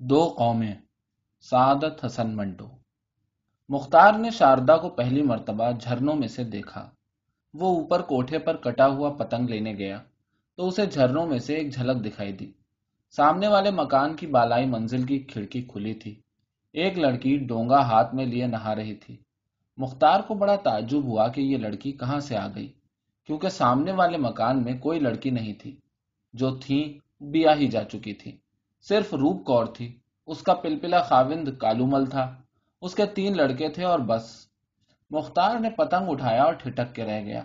دو قومیں، سعادت حسن منٹو۔ مختار نے شاردا کو پہلی مرتبہ جھرنوں میں سے دیکھا۔ وہ اوپر کوٹھے پر کٹا ہوا پتنگ لینے گیا، تو اسے جھرنوں میں سے ایک جھلک دکھائی دی۔ سامنے والے مکان کی بالائی منزل کی کھڑکی کھلی تھی۔ ایک لڑکی ڈونگا ہاتھ میں لیے نہا رہی تھی۔ مختار کو بڑا تعجب ہوا کہ یہ لڑکی کہاں سے آ گئی، کیونکہ سامنے والے مکان میں کوئی لڑکی نہیں تھی، جو تھی بیا ہی جا چکی تھی صرف روپ کور تھی۔ اس کا پلپلا خاوند کالومل تھا۔ اس کے تین لڑکے تھے اور بس۔ مختار نے پتنگ اٹھایا اور ٹھٹک کے رہ گیا۔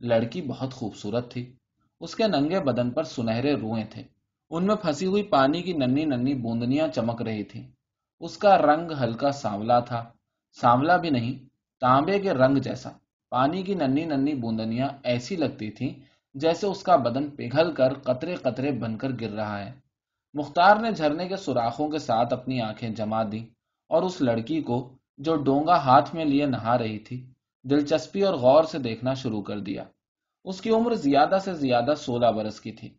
لڑکی بہت خوبصورت تھی۔ اس کے ننگے بدن پر سنہرے روئے تھے۔ ان میں پھنسی ہوئی پانی کی ننی ننی بوندنیاں چمک رہی تھی اس کا رنگ ہلکا سانولا تھا۔ سانولا بھی نہیں، تانبے کے رنگ جیسا۔ پانی کی ننی ننی بوندنیاں ایسی لگتی تھی جیسے اس کا بدن پگھل کر قطرے قطرے بن کر گر رہا ہے۔ مختار نے جھرنے کے سوراخوں کے ساتھ اپنی آنکھیں جما دی اور اس لڑکی کو جو ڈونگا ہاتھ میں لیے نہا رہی تھی، دلچسپی اور غور سے دیکھنا شروع کر دیا۔ اس کی عمر زیادہ سے زیادہ سولہ برس کی تھی۔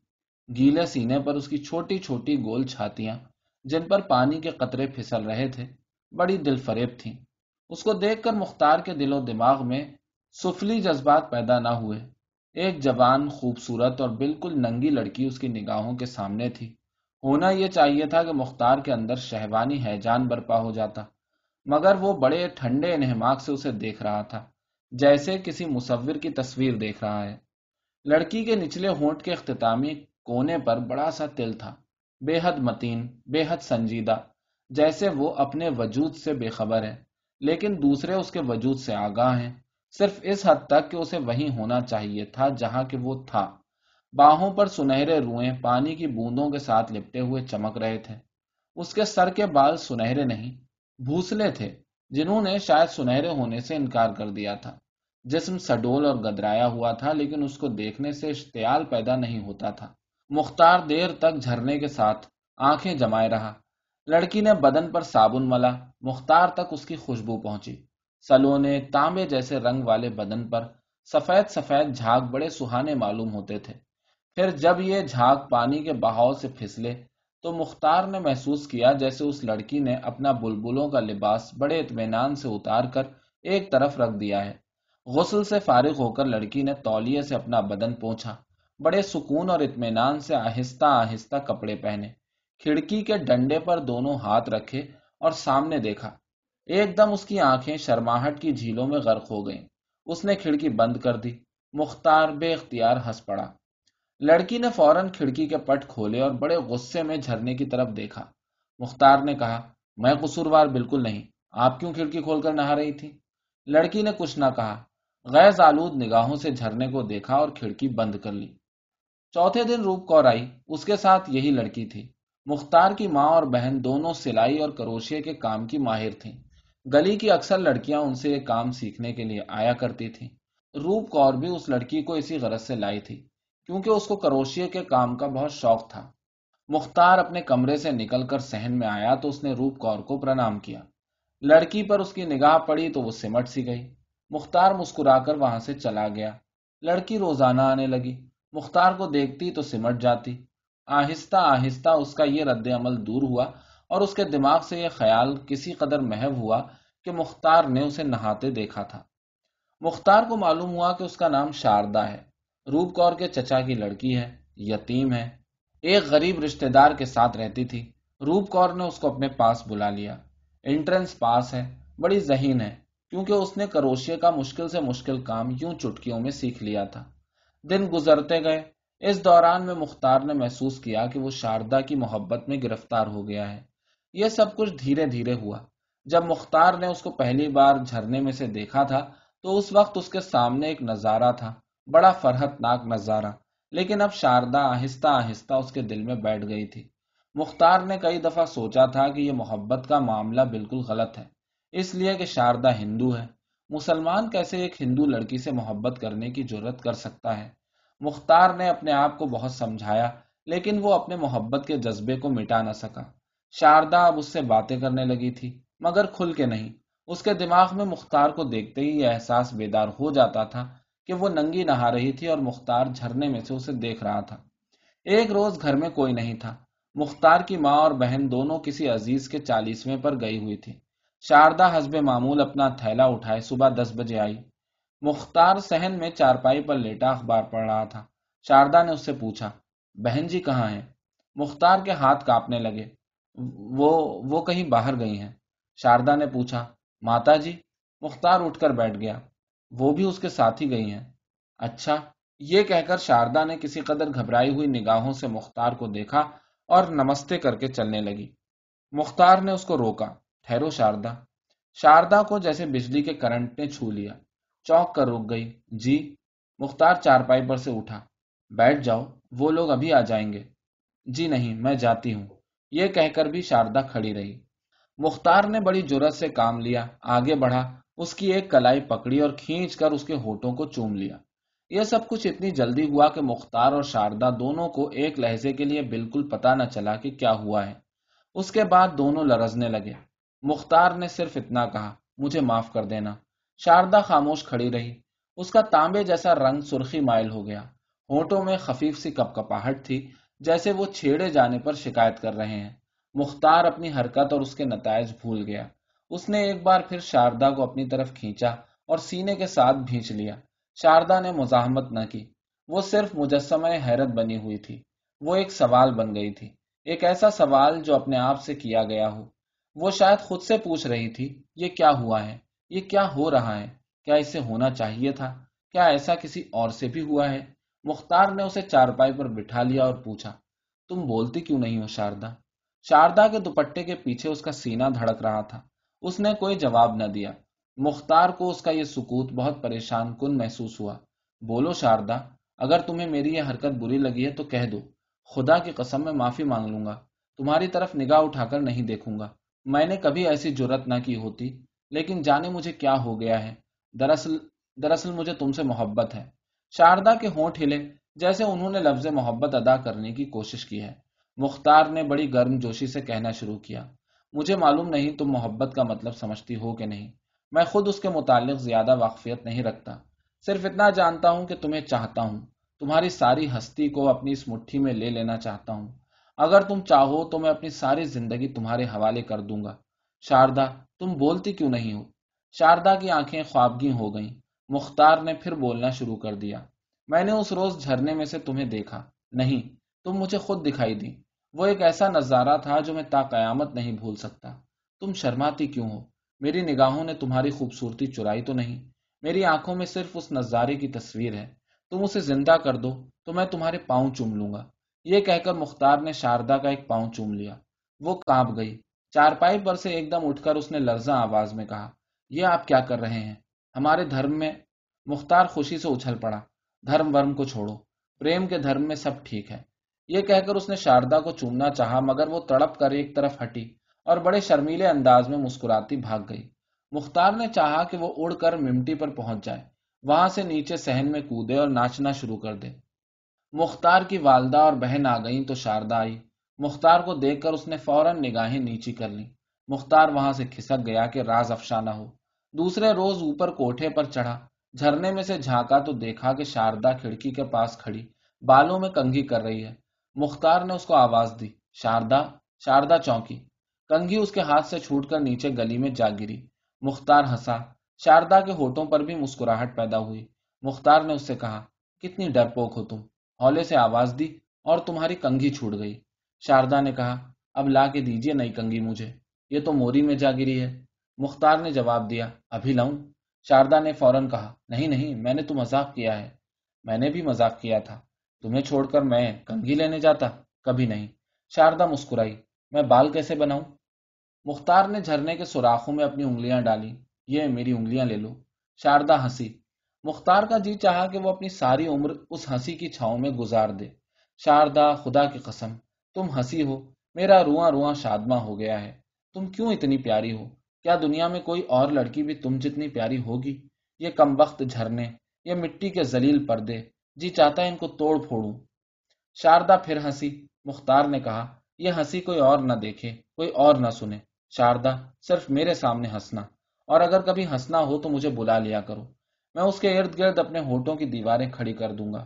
گیلے سینے پر اس کی چھوٹی چھوٹی گول چھاتیاں، جن پر پانی کے قطرے پھسل رہے تھے، بڑی دل فریب تھیں۔ اس کو دیکھ کر مختار کے دل و دماغ میں سفلی جذبات پیدا نہ ہوئے۔ ایک جوان، خوبصورت اور بالکل ننگی لڑکی اس کی نگاہوں کے سامنے تھی۔ ہونا یہ چاہیے تھا کہ مختار کے اندر شہوانی ہے، جان برپا ہو جاتا۔ مگر وہ بڑے ٹھنڈے انہماک سے اسے دیکھ رہا تھا، جیسے کسی مصور کی تصویر دیکھ رہا ہے۔ لڑکی کے نچلے ہونٹ کے اختتامی کونے پر بڑا سا تل تھا۔ بے حد متین، بے حد سنجیدہ، جیسے وہ اپنے وجود سے بے خبر ہے۔ لیکن دوسرے اس کے وجود سے آگاہ ہیں۔ صرف اس حد تک کہ اسے وہیں ہونا چاہیے تھا جہاں کہ وہ تھا۔ باہوں پر سنہرے روئیں پانی کی بوندوں کے ساتھ لپٹے ہوئے چمک رہے تھے۔ اس کے سر کے بال سنہرے نہیں، بھوسلے تھے، جنہوں نے شاید سنہرے ہونے سے انکار کر دیا تھا۔ جسم سڈول اور گدرایا ہوا تھا، لیکن اس کو دیکھنے سے اشتعال پیدا نہیں ہوتا تھا۔ مختار دیر تک جھرنے کے ساتھ آنکھیں جمائے رہا۔ لڑکی نے بدن پر صابن ملا، مختار تک اس کی خوشبو پہنچی۔ سلونے تانبے جیسے رنگ والے بدن پر سفید سفید جھاگ بڑے سہانے معلوم ہوتے تھے۔ پھر جب یہ جھاگ پانی کے بہاؤ سے پھسلے تو مختار نے محسوس کیا جیسے اس لڑکی نے اپنا بلبلوں کا لباس بڑے اطمینان سے اتار کر ایک طرف رکھ دیا ہے۔ غسل سے فارغ ہو کر لڑکی نے تولیے سے اپنا بدن پوچھا بڑے سکون اور اطمینان سے آہستہ آہستہ کپڑے پہنے۔ کھڑکی کے ڈنڈے پر دونوں ہاتھ رکھے اور سامنے دیکھا۔ ایک دم اس کی آنکھیں شرماہٹ کی جھیلوں میں غرق ہو گئیں۔ اس نے کھڑکی بند کر دی۔ مختار بے اختیار ہنس پڑا۔ لڑکی نے فوراً کھڑکی کے پٹ کھولے اور بڑے غصے میں جھرنے کی طرف دیکھا۔ مختار نے کہا، میں قصوروار بالکل نہیں، آپ کیوں کھڑکی کھول کر نہا رہی تھی؟ لڑکی نے کچھ نہ کہا۔ غیر آلود نگاہوں سے جھرنے کو دیکھا اور کھڑکی بند کر لی۔ چوتھے دن روپ کور آئی، اس کے ساتھ یہی لڑکی تھی۔ مختار کی ماں اور بہن دونوں سلائی اور کروشیے کے کام کی ماہر تھیں۔ گلی کی اکثر لڑکیاں ان سے یہ کام سیکھنے کے لیے آیا کرتی تھیں۔ روپ کور بھی اس لڑکی کو اسی غرض سے لائی تھی۔ کیونکہ اس کو کروشیے کے کام کا بہت شوق تھا۔ مختار اپنے کمرے سے نکل کر سہن میں آیا تو اس نے روپ کور کو پرنام کیا۔ لڑکی پر اس کی نگاہ پڑی تو وہ سمٹ سی گئی۔ مختار مسکرا کر وہاں سے چلا گیا۔ لڑکی روزانہ آنے لگی۔ مختار کو دیکھتی تو سمٹ جاتی۔ آہستہ آہستہ اس کا یہ رد عمل دور ہوا اور اس کے دماغ سے یہ خیال کسی قدر محو ہوا کہ مختار نے اسے نہاتے دیکھا تھا۔ مختار کو معلوم ہوا کہ اس کا نام شاردا ہے۔ روپ کور کے چچا کی لڑکی ہے، یتیم ہے۔ ایک غریب رشتہ دار کے ساتھ رہتی تھی۔ روپ کور نے اس کو اپنے پاس بلا لیا۔ انٹرنس پاس ہے، بڑی ذہین ہے، کیونکہ اس نے کروشیے کا مشکل سے مشکل کام یوں چٹکیوں میں سیکھ لیا تھا۔ دن گزرتے گئے۔ اس دوران میں مختار نے محسوس کیا کہ وہ شاردا کی محبت میں گرفتار ہو گیا ہے۔ یہ سب کچھ دھیرے دھیرے ہوا۔ جب مختار نے اس کو پہلی بار جھرنے میں سے دیکھا تھا، تو اس وقت اس کے سامنے ایک نظارہ تھا۔ بڑا فرحت ناک نظارہ۔ لیکن اب شاردا آہستہ آہستہ اس کے دل میں بیٹھ گئی تھی۔ مختار نے کئی دفعہ سوچا تھا کہ یہ محبت کا معاملہ بالکل غلط ہے۔ اس لیے کہ شاردا ہندو ہے۔ مسلمان کیسے ایک ہندو لڑکی سے محبت کرنے کی ضرورت کر سکتا ہے؟ مختار نے اپنے آپ کو بہت سمجھایا، لیکن وہ اپنے محبت کے جذبے کو مٹا نہ سکا۔ شاردا اب اس سے باتیں کرنے لگی تھی، مگر کھل کے نہیں۔ اس کے دماغ میں مختار کو دیکھتے ہی یہ احساس بیدار ہو جاتا تھا کہ وہ ننگی نہا رہی تھی اور مختار جھرنے میں سے اسے دیکھ رہا تھا۔ ایک روز گھر میں کوئی نہیں تھا۔ مختار کی ماں اور بہن دونوں کسی عزیز کے چالیسویں پر گئی ہوئی تھی شاردا حسب معمول اپنا تھیلا اٹھائے صبح دس بجے آئی۔ مختار سہن میں چارپائی پر لیٹا اخبار پڑھ رہا تھا۔ شاردا نے اس سے پوچھا، بہن جی کہاں ہیں؟ مختار کے ہاتھ کاپنے لگے۔ وہ وہ کہیں باہر گئی ہیں۔ شاردا نے پوچھا، ماتا جی؟ مختار اٹھ کر بیٹھ گیا۔ وہ بھی اس کے ساتھ ہی گئی ہیں۔ اچھا یہ کہہ کر شاردا نے کسی قدر گھبرائی ہوئی نگاہوں سے مختار کو دیکھا اور نمستے کر کے چلنے لگی۔ مختار نے اس کو روکا۔ ٹھہرو شاردا شاردا کو جیسے بجلی کے کرنٹ نے چھو لیا۔ چوک کر رک گئی۔ جی۔ مختار چارپائی پر سے اٹھا۔ بیٹھ جاؤ، وہ لوگ ابھی آ جائیں گے۔ جی نہیں، میں جاتی ہوں۔ یہ کہہ کر بھی شاردا کھڑی رہی۔ مختار نے بڑی جرت سے کام لیا، آگے بڑھا۔ اس کی ایک کلائی پکڑی اور کھینچ کر اس کے ہوٹوں کو چوم لیا۔ یہ سب کچھ اتنی جلدی ہوا کہ مختار اور شاردا دونوں کو ایک لہجے کے لیے بالکل پتا نہ چلا کہ کیا ہوا ہے۔ اس کے بعد دونوں لرزنے لگے۔ مختار نے صرف اتنا کہا، مجھے معاف کر دینا۔ شاردا خاموش کھڑی رہی۔ اس کا تانبے جیسا رنگ سرخی مائل ہو گیا۔ ہونٹوں میں خفیف سی کپ کپاہٹ تھی، جیسے وہ چھیڑے جانے پر شکایت کر رہے ہیں۔ مختار اپنی حرکت اور اس کے نتائج بھول گیا۔ اس نے ایک بار پھر شاردا کو اپنی طرف کھینچا اور سینے کے ساتھ بھینچ لیا۔ شاردا نے مزاحمت نہ کی۔ وہ صرف مجسمہ حیرت بنی ہوئی تھی۔ وہ ایک سوال بن گئی تھی۔ ایک ایسا سوال جو اپنے آپ سے کیا گیا ہو۔ وہ شاید خود سے پوچھ رہی تھی، یہ کیا ہوا ہے؟ یہ کیا ہو رہا ہے؟ کیا اسے ہونا چاہیے تھا؟ کیا ایسا کسی اور سے بھی ہوا ہے؟ مختار نے اسے چارپائی پر بٹھا لیا اور پوچھا، تم بولتی کیوں نہیں ہو شاردا؟ شاردا کے دوپٹے کے پیچھے اس کا سینہ دھڑک رہا تھا۔ اس نے کوئی جواب نہ دیا۔ مختار کو اس کا یہ سکوت بہت پریشان کن محسوس ہوا۔ بولو شاردا، اگر تمہیں میری یہ حرکت بری لگی ہے تو کہہ دو۔ خدا کی قسم، میں معافی مانگ لوں گا۔ تمہاری طرف نگاہ اٹھا کر نہیں دیکھوں گا۔ میں نے کبھی ایسی جرت نہ کی ہوتی، لیکن جانے مجھے کیا ہو گیا ہے۔ دراصل دراصل مجھے تم سے محبت ہے۔ شاردا کے ہونٹ ہلے، جیسے انہوں نے لفظ محبت ادا کرنے کی کوشش کی ہے۔ مختار نے بڑی گرم جوشی سے کہنا شروع کیا۔ مجھے معلوم نہیں تم محبت کا مطلب سمجھتی ہو کہ نہیں۔ میں خود اس کے متعلق زیادہ واقفیت نہیں رکھتا۔ صرف اتنا جانتا ہوں کہ تمہیں چاہتا ہوں۔ تمہاری ساری ہستی کو اپنی اس مٹھی میں لے لینا چاہتا ہوں۔ اگر تم چاہو تو میں اپنی ساری زندگی تمہارے حوالے کر دوں گا۔ شاردا، تم بولتی کیوں نہیں ہو؟ شاردا کی آنکھیں خوابگی ہو گئیں۔ مختار نے پھر بولنا شروع کر دیا۔ میں نے اس روز جھرنے میں سے تمہیں دیکھا۔ نہیں، تم مجھے خود دکھائی دی وہ ایک ایسا نظارہ تھا جو میں تا قیامت نہیں بھول سکتا۔ تم شرماتی کیوں ہو؟ میری نگاہوں نے تمہاری خوبصورتی چرائی تو نہیں۔ میری آنکھوں میں صرف اس نظارے کی تصویر ہے۔ تم اسے زندہ کر دو تو میں تمہارے پاؤں چوم لوں گا۔ یہ کہہ کر مختار نے شاردا کا ایک پاؤں چوم لیا۔ وہ کانپ گئی۔ چارپائی پر سے ایک دم اٹھ کر اس نے لرزاں آواز میں کہا، یہ آپ کیا کر رہے ہیں؟ ہمارے دھرم میں مختار خوشی سے اچھل پڑا، دھرم ورم کو چھوڑو۔ پریم کے دھرم میں سب ٹھیک ہے۔ یہ کہہ کر اس نے شاردا کو چومنا چاہا، مگر وہ تڑپ کر ایک طرف ہٹی اور بڑے شرمیلے انداز میں مسکراتی بھاگ گئی۔ مختار نے چاہا کہ وہ اڑ کر ممٹی پر پہنچ جائے، وہاں سے نیچے سہن میں کودے اور ناچنا شروع کر دے۔ مختار کی والدہ اور بہن آ گئی تو شاردا آئی۔ مختار کو دیکھ کر اس نے فوراً نگاہیں نیچی کر لی مختار وہاں سے کھسک گیا کہ راز افشانہ ہو۔ دوسرے روز اوپر کوٹھے پر چڑھا۔ جھرنے میں سے جھانکا تو دیکھا کہ شاردا کھڑکی کے پاس کھڑی، بالوں میں کنگھی کر رہی ہے۔ مختار نے اس کو آواز دی۔ شاردا شاردا چونکی۔ کنگھی اس کے ہاتھ سے چھوٹ کر نیچے گلی میں جا گری۔ مختار ہنسا۔ شاردا کے ہوٹوں پر بھی مسکراہٹ پیدا ہوئی۔ مختار نے اس سے کہا، کتنی ڈرپوک ہو تم۔ ہولے سے آواز دی اور تمہاری کنگھی چھوٹ گئی۔ شاردا نے کہا، اب لا کے دیجیے نئی کنگھی مجھے۔ یہ تو موری میں جا گری ہے۔ مختار نے جواب دیا، ابھی لاؤں۔ شاردا نے فوراً کہا، نہیں نہیں، میں نے تو مذاق کیا ہے۔ میں نے بھی مذاق کیا تھا۔ تمہیں چھوڑ کر میں کنگھی لینے جاتا؟ کبھی نہیں۔ شاردا مسکرائی، میں بال کیسے بناؤں؟ مختار نے جھرنے کے سوراخوں میں اپنی انگلیاں ڈالی۔ یہ میری انگلیاں لے لو۔ شاردا ہنسی۔ مختار کا جی چاہا کہ وہ اپنی ساری عمر اس ہنسی کی چھاؤں میں گزار دے۔ شاردا خدا کی قسم، تم ہنسی ہو۔ میرا رواں رواں شادمہ ہو گیا ہے۔ تم کیوں اتنی پیاری ہو؟ کیا دنیا میں کوئی اور لڑکی بھی تم جتنی پیاری ہوگی؟ یہ کم وقت جھرنے، یہ مٹی کے زلیل پردے۔ جی چاہتا ہے ان کو توڑ پھوڑوں۔ شاردا پھر ہنسی۔ مختار نے کہا، یہ ہنسی کوئی اور نہ دیکھے، کوئی اور نہ سنے۔ شاردا، صرف میرے سامنے ہنسنا۔ اور اگر کبھی ہنسنا ہو تو مجھے بلا لیا کرو۔ میں اس کے ارد گرد اپنے ہوٹوں کی دیواریں کھڑی کر دوں گا۔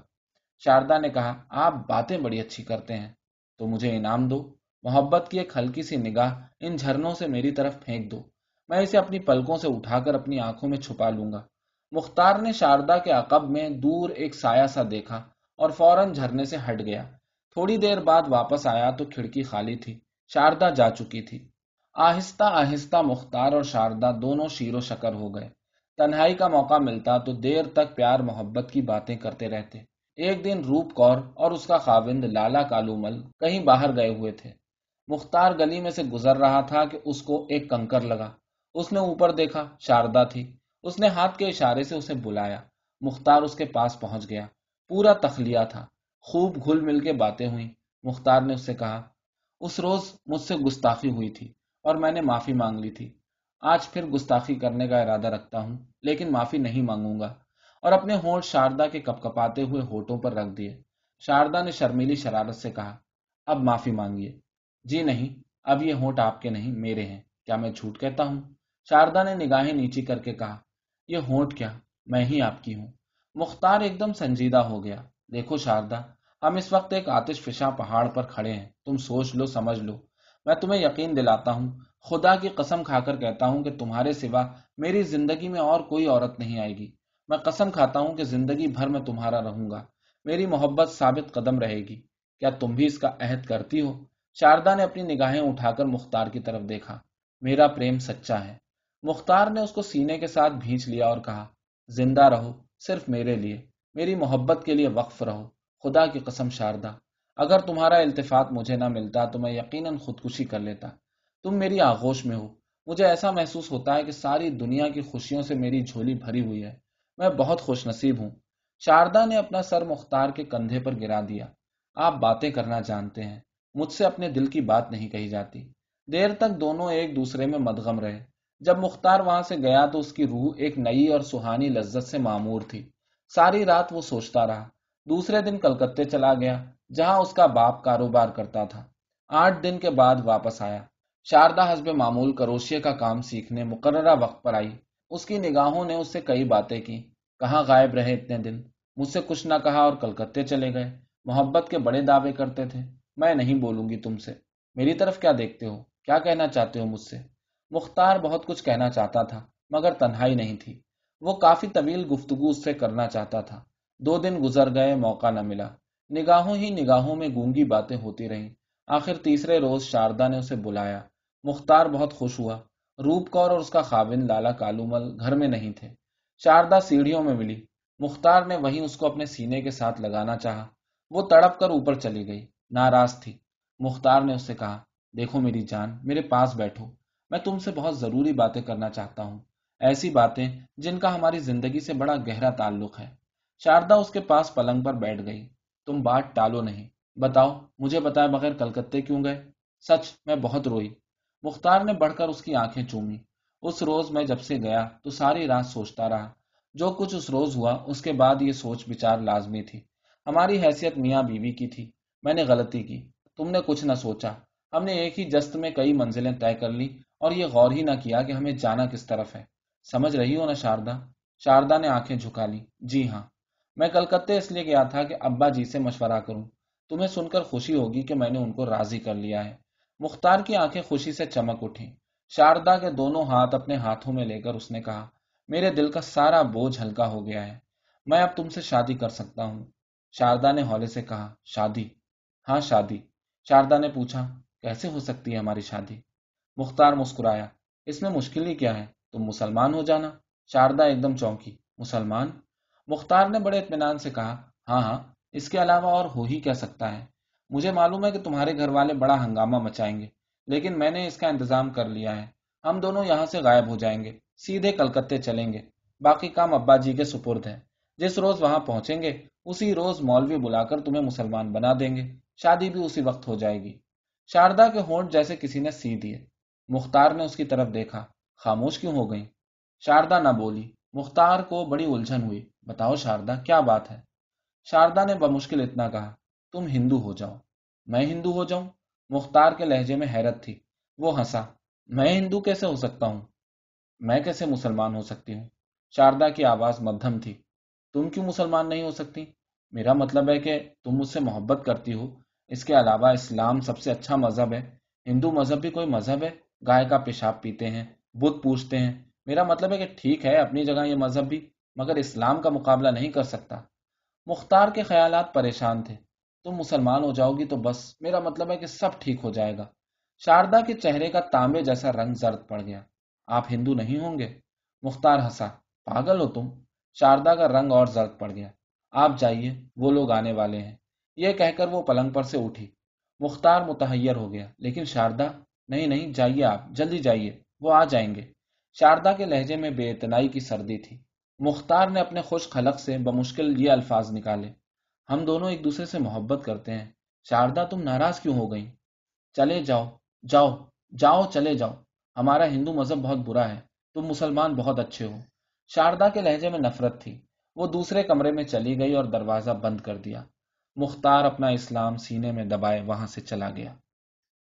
شاردا نے کہا، آپ باتیں بڑی اچھی کرتے ہیں۔ تو مجھے انعام دو۔ محبت کی ایک ہلکی سی نگاہ ان جھرنوں سے میری طرف پھینک دو۔ میں اسے اپنی پلکوں سے اٹھا کر اپنی آنکھوں میں چھپا لوں گا۔ مختار نے شاردا کے عقب میں دور ایک سایہ سا دیکھا اور فوراً جھرنے سے ہٹ گیا۔ تھوڑی دیر بعد واپس آیا تو کھڑکی خالی تھی۔ شاردا جا چکی تھی۔ آہستہ آہستہ مختار اور شاردا دونوں شیر و شکر ہو گئے۔ تنہائی کا موقع ملتا تو دیر تک پیار محبت کی باتیں کرتے رہتے۔ ایک دن روپ کور اور اس کا خاوند لالا کالو مل کہیں باہر گئے ہوئے تھے۔ مختار گلی میں سے گزر رہا تھا کہ اس کو ایک کنکر لگا۔ اس نے اوپر دیکھا، شاردا تھی۔ اس نے ہاتھ کے اشارے سے اسے بلایا۔ مختار اس کے پاس پہنچ گیا۔ پورا تخلیہ تھا۔ خوب گھل مل کے باتیں ہوئی مختار نے اس سے کہا، اس روز مجھ سے گستاخی ہوئی تھی اور میں نے معافی مانگ لی تھی۔ آج پھر گستاخی کرنے کا ارادہ رکھتا ہوں، لیکن معافی نہیں مانگوں گا۔ اور اپنے ہونٹ شاردا کے کپ کپاتے ہوئے ہوٹوں پر رکھ دیے۔ شاردا نے شرمیلی شرارت سے کہا، اب معافی مانگیے۔ جی نہیں، اب یہ ہونٹ آپ کے نہیں، میرے ہیں۔ کیا میں جھوٹ کہتا ہوں؟ شاردا نے نگاہیں نیچی کر کے کہا یہ ہونٹ کیا؟ میں ہی آپ کی ہوں۔ مختار ایک دم سنجیدہ ہو گیا۔ دیکھو شاردا، ہم اس وقت ایک آتش فشاں پہاڑ پر کھڑے ہیں۔ تم سوچ لو، سمجھ لو۔ میں تمہیں یقین دلاتا ہوں، خدا کی قسم کھا کر کہتا ہوں کہ تمہارے سوا میری زندگی میں اور کوئی عورت نہیں آئے گی۔ میں قسم کھاتا ہوں کہ زندگی بھر میں تمہارا رہوں گا۔ میری محبت ثابت قدم رہے گی۔ کیا تم بھی اس کا عہد کرتی ہو؟ شاردا نے اپنی نگاہیں اٹھا کر مختار کی طرف دیکھا۔ میرا پریم سچا ہے۔ مختار نے اس کو سینے کے ساتھ بھینچ لیا اور کہا، زندہ رہو، صرف میرے لیے، میری محبت کے لیے وقف رہو، خدا کی قسم شاردا اگر تمہارا التفات مجھے نہ ملتا تو میں یقیناً خودکشی کر لیتا۔ تم میری آغوش میں ہو۔ مجھے ایسا محسوس ہوتا ہے کہ ساری دنیا کی خوشیوں سے میری جھولی بھری ہوئی ہے۔ میں بہت خوش نصیب ہوں۔ شاردا نے اپنا سر مختار کے کندھے پر گرا دیا۔ آپ باتیں کرنا جانتے ہیں۔ مجھ سے اپنے دل کی بات نہیں کہی جاتی۔ دیر تک دونوں ایک دوسرے میں مدغم رہے۔ جب مختار وہاں سے گیا تو اس کی روح ایک نئی اور سہانی لذت سے معمور تھی۔ ساری رات وہ سوچتا رہا۔ دوسرے دن کلکتے چلا گیا، جہاں اس کا باپ کاروبار کرتا تھا۔ آٹھ دن کے بعد واپس آیا۔ شاردا حسب معمول کروشیے کا کام سیکھنے مقررہ وقت پر آئی۔ اس کی نگاہوں نے اس سے کئی باتیں کی۔ کہاں غائب رہے اتنے دن؟ مجھ سے کچھ نہ کہا اور کلکتے چلے گئے۔ محبت کے بڑے دعوے کرتے تھے۔ میں نہیں بولوں گی تم سے۔ میری طرف کیا دیکھتے ہو؟ کیا کہنا چاہتے ہو مجھ سے؟ مختار بہت کچھ کہنا چاہتا تھا، مگر تنہائی نہیں تھی۔ وہ کافی طویل گفتگو اس سے کرنا چاہتا تھا۔ دو دن گزر گئے، موقع نہ ملا۔ نگاہوں ہی نگاہوں میں گونگی باتیں ہوتی رہیں۔ آخر تیسرے روز شاردا نے اسے بلایا۔ مختار بہت خوش ہوا۔ روپ کور اور اس کا خاوند لالا کالومل گھر میں نہیں تھے۔ شاردا سیڑھیوں میں ملی۔ مختار نے وہیں اس کو اپنے سینے کے ساتھ لگانا چاہا۔ وہ تڑپ کر اوپر چلی گئی۔ ناراض تھی۔ مختار نے اس سے کہا، دیکھو میری جان، میرے پاس بیٹھو۔ میں تم سے بہت ضروری باتیں کرنا چاہتا ہوں۔ ایسی باتیں جن کا ہماری زندگی سے بڑا گہرا تعلق ہے۔ شاردا اس کے پاس پلنگ پر بیٹھ گئی۔ تم بات ٹالو نہیں۔ بتاؤ، مجھے بتائے بغیر کلکتے کیوں گئے؟ سچ، میں بہت روئی۔ مختار نے بڑھ کر اس کی آنکھیں چومی۔ اس روز میں جب سے گیا تو ساری رات سوچتا رہا۔ جو کچھ اس روز ہوا، اس کے بعد یہ سوچ بچار لازمی تھی۔ ہماری حیثیت میاں بیوی کی تھی۔ میں نے غلطی کی۔ تم نے کچھ نہ سوچا۔ ہم نے ایک ہی جست میں کئی منزلیں طے کر لی اور یہ غور ہی نہ کیا کہ ہمیں جانا کس طرف ہے۔ سمجھ رہی ہو نا شاردا؟ شاردا نے آنکھیں جھکا لی جی ہاں۔ میں کلکتے اس لیے گیا تھا کہ ابا جی سے مشورہ کروں۔ تمہیں سن کر خوشی ہوگی کہ میں نے ان کو راضی کر لیا ہے۔ مختار کی آنکھیں خوشی سے چمک اٹھی شاردا کے دونوں ہاتھ اپنے ہاتھوں میں لے کر اس نے کہا، میرے دل کا سارا بوجھ ہلکا ہو گیا ہے۔ میں اب تم سے شادی کر سکتا ہوں۔ شاردا نے ہولے سے کہا، شادی؟ ہاں شادی۔ شاردا نے پوچھا، کیسے ہو سکتی ہے ہماری شادی؟ مختار مسکرایا، اس میں مشکل ہی کیا ہے، تم مسلمان ہو جانا۔ شاردا ایک دم چونکی۔ مسلمان؟ مختار نے بڑے اطمینان سے کہا ہاں ہاں اس کے علاوہ اور ہو ہی کیا سکتا ہے۔ مجھے معلوم ہے کہ تمہارے گھر والے بڑا ہنگامہ مچائیں گے، لیکن میں نے اس کا انتظام کر لیا ہے۔ ہم دونوں یہاں سے غائب ہو جائیں گے، سیدھے کلکتے چلیں گے۔ باقی کام ابا جی کے سپرد ہے جس روز وہاں پہنچیں گے، اسی روز مولوی بلا کر تمہیں مسلمان بنا دیں گے۔ شادی بھی اسی وقت ہو جائے گی۔ شاردا کے ہونٹ جیسے کسی نے سی دیے۔ مختار نے اس کی طرف دیکھا، خاموش کیوں ہو گئی شاردا نہ بولی۔ مختار کو بڑی الجھن ہوئی۔ بتاؤ شاردا کیا بات ہے؟ شاردا نے بمشکل اتنا کہا، تم ہندو ہو جاؤ۔ میں ہندو ہو جاؤں؟ مختار کے لہجے میں حیرت تھی۔ وہ ہنسا، میں ہندو کیسے ہو سکتا ہوں؟ میں کیسے مسلمان ہو سکتی ہوں؟ شاردا کی آواز مدھم تھی۔ تم کیوں مسلمان نہیں ہو سکتی؟ میرا مطلب ہے کہ تم مجھ سے محبت کرتی ہو۔ اس کے علاوہ اسلام سب سے اچھا مذہب ہے۔ ہندو مذہب بھی کوئی مذہب ہے، گائے کا پیشاب پیتے ہیں، بت پوچھتے ہیں۔ میرا مطلب ہے کہ ٹھیک ہے، اپنی جگہ یہ مذہب بھی، مگر اسلام کا مقابلہ نہیں کر سکتا۔ مختار کے خیالات پریشان تھے۔ تم مسلمان ہو جاؤ گی تو بس۔ میرا مطلب ہے کہ سب ٹھیک ہو جائے گا۔ شاردا کے چہرے کا تانبے جیسا رنگ زرد پڑ گیا۔ آپ ہندو نہیں ہوں گے؟ مختار ہنسا۔ پاگل ہو تم۔ شاردا کا رنگ اور زرد پڑ گیا۔ آپ جائیے، وہ لوگ آنے والے ہیں۔ یہ کہہ کر وہ پلنگ پر سے اٹھی۔ مختار متحیر ہو گیا۔ لیکن شاردا، نہیں نہیں، جائیے آپ، جلدی جائیے، وہ آ جائیں گے۔ شاردا کے لہجے میں بے اتنائی کی سردی تھی۔ مختار نے اپنے خوش خلق سے بمشکل یہ الفاظ نکالے۔ ہم دونوں ایک دوسرے سے محبت کرتے ہیں۔ شاردا، تم ناراض کیوں ہو گئی چلے جاؤ جاؤ جاؤ، چلے جاؤ۔ ہمارا ہندو مذہب بہت برا ہے۔ تم مسلمان بہت اچھے ہو۔ شاردا کے لہجے میں نفرت تھی۔ وہ دوسرے کمرے میں چلی گئی اور دروازہ بند کر دیا۔ مختار اپنا اسلام سینے میں دبائے وہاں سے چلا گیا۔